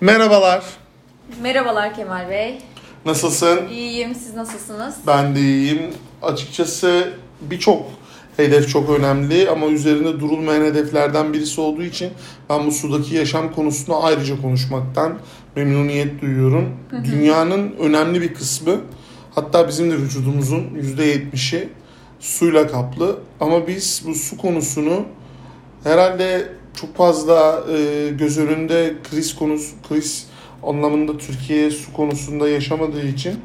Merhabalar. Merhabalar Kemal Bey. Nasılsın? İyiyim. Siz nasılsınız? Ben de iyiyim. Açıkçası birçok hedef çok önemli ama üzerinde durulmayan hedeflerden birisi olduğu için ben bu sudaki yaşam konusunu ayrıca konuşmaktan memnuniyet duyuyorum. Dünyanın önemli bir kısmı hatta bizim de vücudumuzun %70'i suyla kaplı ama biz bu su konusunu herhalde çok fazla e, göz önünde kriz konusu kriz anlamında Türkiye su konusunda yaşamadığı için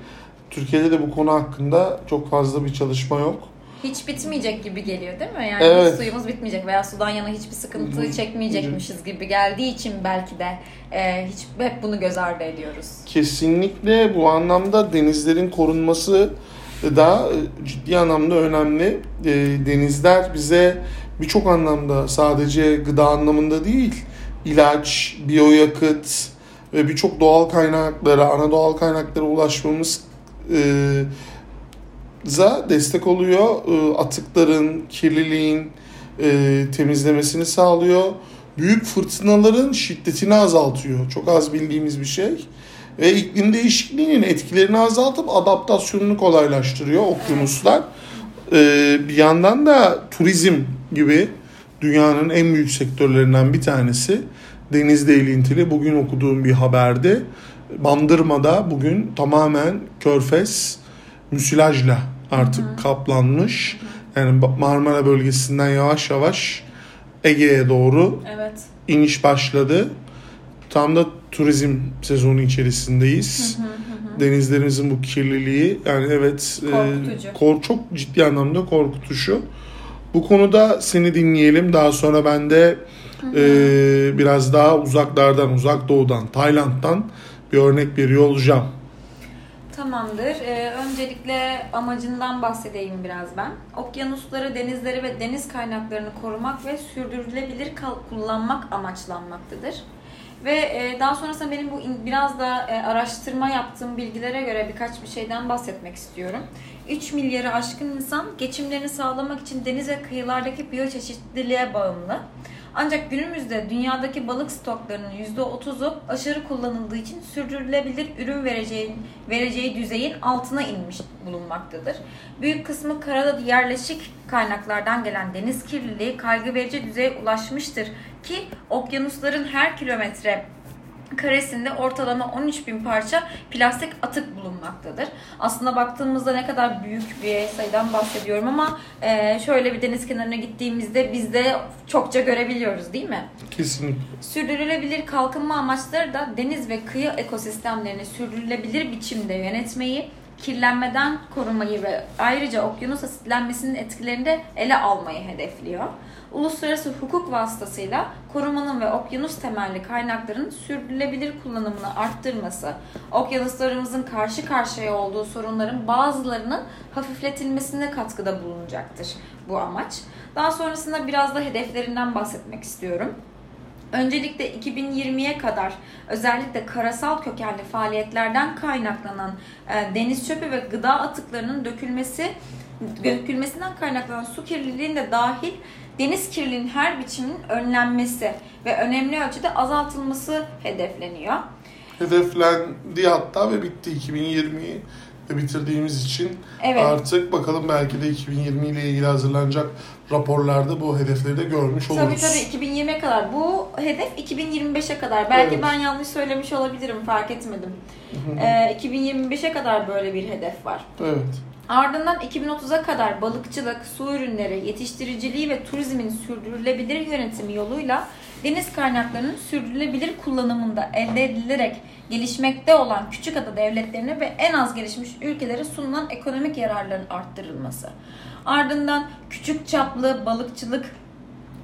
Türkiye'de de bu konu hakkında çok fazla bir çalışma yok. Hiç bitmeyecek gibi geliyor değil mi? Yani Evet. suyumuz bitmeyecek veya sudan yana hiçbir sıkıntı çekmeyecekmişiz gibi geldiği için belki de e, hiç hep bunu göz ardı ediyoruz. Kesinlikle bu anlamda denizlerin korunması da e, ciddi anlamda önemli. E, Denizler bize birçok anlamda sadece gıda anlamında değil, ilaç, biyoyakıt ve birçok doğal kaynaklara, ana doğal kaynaklara ulaşmamız e, za destek oluyor. E, Atıkların, kirliliğin e, temizlemesini sağlıyor. Büyük fırtınaların şiddetini azaltıyor. Çok az bildiğimiz bir şey. Ve iklim değişikliğinin etkilerini azaltıp adaptasyonunu kolaylaştırıyor okyanuslar. E, bir yandan da turizm gibi dünyanın en büyük sektörlerinden bir tanesi. Denizle ilintili bugün okuduğum bir haberde Bandırma'da bugün tamamen körfez müsilajla artık kaplanmış. Yani Marmara bölgesinden yavaş yavaş Ege'ye doğru Evet. iniş başladı. Tam da turizm sezonu içerisindeyiz. Denizlerimizin bu kirliliği yani evet e, Korkutucu. kor, çok ciddi anlamda korkutucu. Bu konuda seni dinleyelim. Daha sonra ben de e, biraz daha uzaklardan, uzak doğudan, Tayland'dan bir örnek veriyor olacağım. Tamamdır. Ee, öncelikle amacından bahsedeyim biraz ben. Okyanusları, denizleri ve deniz kaynaklarını korumak ve sürdürülebilir kal- kullanmak amaçlanmaktadır. Ve e, daha sonrasında benim bu in- biraz da e, araştırma yaptığım bilgilere göre birkaç bir şeyden bahsetmek istiyorum. 3 milyarı aşkın insan geçimlerini sağlamak için deniz ve kıyılardaki biyoçeşitliliğe bağımlı. Ancak günümüzde dünyadaki balık stoklarının %30'u aşırı kullanıldığı için sürdürülebilir ürün vereceğin, vereceği düzeyin altına inmiş bulunmaktadır. Büyük kısmı karada yerleşik kaynaklardan gelen deniz kirliliği kaygı verici düzeye ulaşmıştır ki okyanusların her kilometre karesinde ortalama 13 bin parça plastik atık bulunmaktadır. Aslında baktığımızda ne kadar büyük bir sayıdan bahsediyorum ama e, şöyle bir deniz kenarına gittiğimizde biz de çokça görebiliyoruz değil mi? Kesinlikle. Sürdürülebilir kalkınma amaçları da deniz ve kıyı ekosistemlerini sürdürülebilir biçimde yönetmeyi, kirlenmeden korumayı ve ayrıca okyanus asitlenmesinin etkilerini de ele almayı hedefliyor. Uluslararası hukuk vasıtasıyla korumanın ve okyanus temelli kaynakların sürdürülebilir kullanımını arttırması, okyanuslarımızın karşı karşıya olduğu sorunların bazılarının hafifletilmesine katkıda bulunacaktır bu amaç. Daha sonrasında biraz da hedeflerinden bahsetmek istiyorum. Öncelikle 2020'ye kadar özellikle karasal kökenli faaliyetlerden kaynaklanan e, deniz çöpü ve gıda atıklarının dökülmesi dökülmesinden kaynaklanan su kirliliğinin de dahil deniz kirliliğinin her biçiminin önlenmesi ve önemli ölçüde azaltılması hedefleniyor. Hedeflendi hatta ve bitti 2020'yi de bitirdiğimiz için Evet. artık bakalım belki de 2020 ile ilgili hazırlanacak raporlarda bu hedefleri de görmüş oluruz. Tabii tabii 2020'ye kadar. Bu hedef 2025'e kadar. Belki Evet. ben yanlış söylemiş olabilirim fark etmedim. Ee, 2025'e kadar böyle bir hedef var. Evet. Ardından 2030'a kadar balıkçılık, su ürünleri, yetiştiriciliği ve turizmin sürdürülebilir yönetimi yoluyla deniz kaynaklarının sürdürülebilir kullanımında elde edilerek gelişmekte olan küçük ada devletlerine ve en az gelişmiş ülkelere sunulan ekonomik yararların arttırılması. Ardından küçük çaplı balıkçılık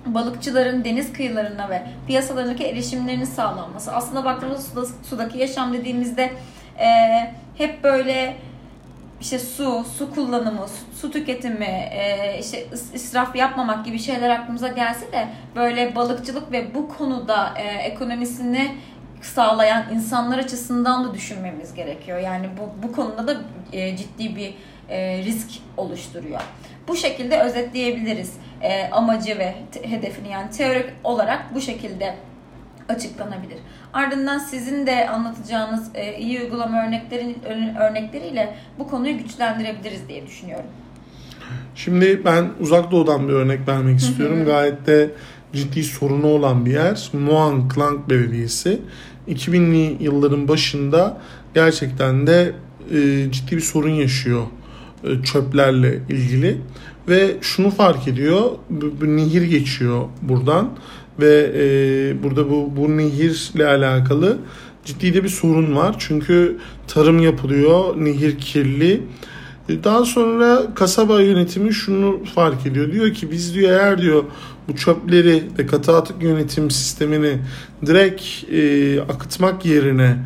balıkçıların deniz kıyılarına ve piyasalarındaki erişimlerinin sağlanması. Aslında baktığımızda suda- sudaki yaşam dediğimizde eee, hep böyle işte su, su kullanımı, su, su tüketimi, e, işte is- israf yapmamak gibi şeyler aklımıza gelse de böyle balıkçılık ve bu konuda e, ekonomisini sağlayan insanlar açısından da düşünmemiz gerekiyor. Yani bu, bu konuda da e, ciddi bir e, risk oluşturuyor. Bu şekilde özetleyebiliriz e, amacı ve hedefini yani teorik olarak bu şekilde açıklanabilir. Ardından sizin de anlatacağınız e, iyi uygulama örneklerin örnekleriyle bu konuyu güçlendirebiliriz diye düşünüyorum. Şimdi ben uzak doğudan bir örnek vermek istiyorum. Gayet de ciddi sorunu olan bir yer. Muang Klang Belediyesi. 2000'li yılların başında gerçekten de e, ciddi bir sorun yaşıyor e, çöplerle ilgili ve şunu fark ediyor bir, bir nehir geçiyor buradan ve e, burada bu bu nehirle alakalı ciddi de bir sorun var çünkü tarım yapılıyor nehir kirli e, daha sonra kasaba yönetimi şunu fark ediyor. Diyor ki biz diyor eğer diyor bu çöpleri ve katı atık yönetim sistemini direkt e, akıtmak yerine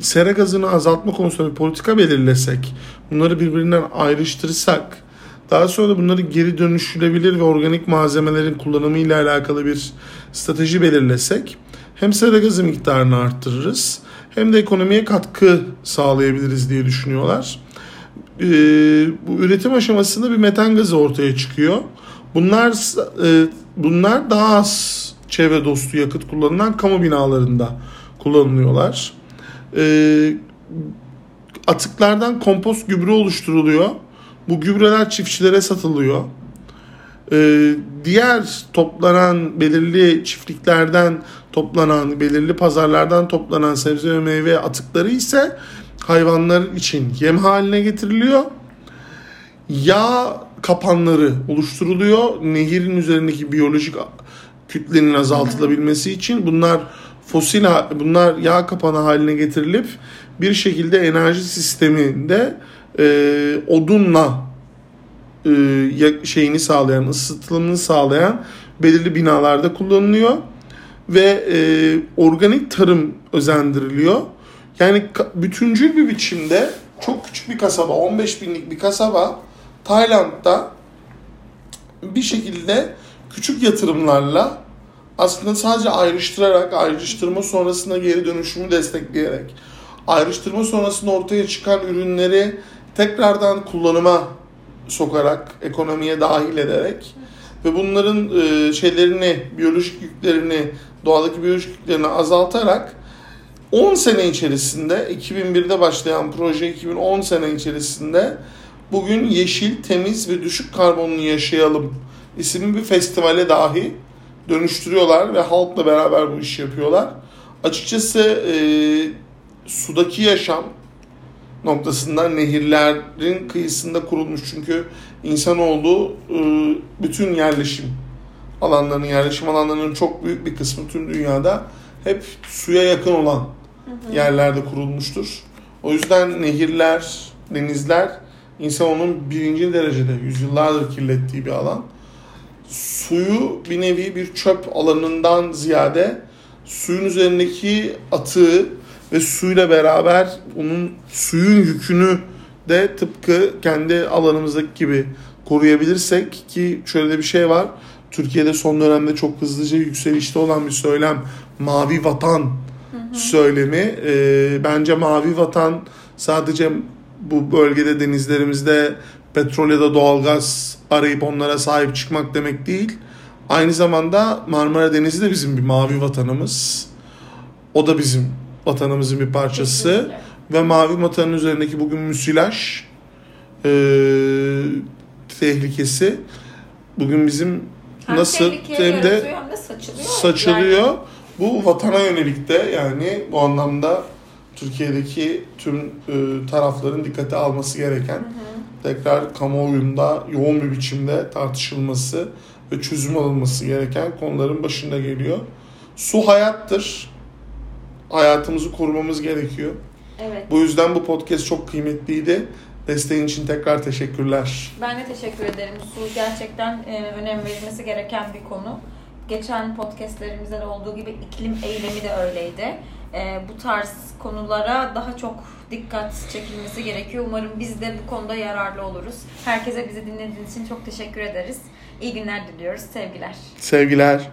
sera gazını azaltma konusunda bir politika belirlesek, bunları birbirinden ayrıştırırsak, daha sonra bunları geri dönüşülebilir ve organik malzemelerin kullanımı ile alakalı bir strateji belirlesek, hem sera gazı miktarını arttırırız, hem de ekonomiye katkı sağlayabiliriz diye düşünüyorlar. Ee, bu üretim aşamasında bir metan gazı ortaya çıkıyor. Bunlar e, bunlar daha az çevre dostu yakıt kullanılan kamu binalarında kullanılıyorlar. E, atıklardan kompost gübre oluşturuluyor. Bu gübreler çiftçilere satılıyor. E, diğer toplanan belirli çiftliklerden toplanan, belirli pazarlardan toplanan sebze ve meyve atıkları ise hayvanlar için yem haline getiriliyor. Yağ kapanları oluşturuluyor. Nehirin üzerindeki biyolojik kütlenin azaltılabilmesi için bunlar fosil bunlar yağ kapanı haline getirilip bir şekilde enerji sisteminde e, odunla e, şeyini sağlayan, ısıtılımını sağlayan belirli binalarda kullanılıyor ve e, organik tarım özendiriliyor. Yani bütüncül bir biçimde çok küçük bir kasaba, 15 binlik bir kasaba Tayland'da bir şekilde küçük yatırımlarla aslında sadece ayrıştırarak, ayrıştırma sonrasında geri dönüşümü destekleyerek, ayrıştırma sonrasında ortaya çıkan ürünleri tekrardan kullanıma sokarak, ekonomiye dahil ederek ve bunların e, şeylerini, biyolojik yüklerini, doğadaki biyolojik yüklerini azaltarak 10 sene içerisinde 2001'de başlayan proje 2010 sene içerisinde bugün yeşil, temiz ve düşük karbonlu yaşayalım isimli bir festivale dahi dönüştürüyorlar ve halkla beraber bu işi yapıyorlar. Açıkçası e, sudaki yaşam noktasından nehirlerin kıyısında kurulmuş. Çünkü insanoğlu e, bütün yerleşim alanlarının, yerleşim alanlarının çok büyük bir kısmı tüm dünyada hep suya yakın olan yerlerde kurulmuştur. O yüzden nehirler, denizler insanoğlunun birinci derecede yüzyıllardır kirlettiği bir alan. Suyu bir nevi bir çöp alanından ziyade suyun üzerindeki atığı ve suyla beraber onun suyun yükünü de tıpkı kendi alanımızdaki gibi koruyabilirsek ki şöyle bir şey var. Türkiye'de son dönemde çok hızlıca yükselişte olan bir söylem mavi vatan söylemi. E, bence mavi vatan sadece bu bölgede denizlerimizde petrol ya da doğalgaz arayıp onlara sahip çıkmak demek değil. Aynı zamanda Marmara Denizi de bizim bir mavi vatanımız. O da bizim vatanımızın bir parçası. Kesinlikle. Ve mavi vatanın üzerindeki bugün müsilaj e, tehlikesi bugün bizim hem nasıl hem de, hem de saçılıyor. saçılıyor. Yani. Bu vatana yönelik de yani bu anlamda Türkiye'deki tüm e, tarafların dikkate alması gereken hı hı tekrar kamuoyunda yoğun bir biçimde tartışılması ve çözüm alınması gereken konuların başında geliyor. Su hayattır. Hayatımızı korumamız gerekiyor. Evet. Bu yüzden bu podcast çok kıymetliydi. Desteğin için tekrar teşekkürler. Ben de teşekkür ederim. Su gerçekten e, önem verilmesi gereken bir konu. Geçen podcastlerimizde de olduğu gibi iklim eylemi de öyleydi. E, bu tarz konulara daha çok dikkat çekilmesi gerekiyor. Umarım biz de bu konuda yararlı oluruz. Herkese bizi dinlediğiniz için çok teşekkür ederiz. İyi günler diliyoruz. Sevgiler. Sevgiler.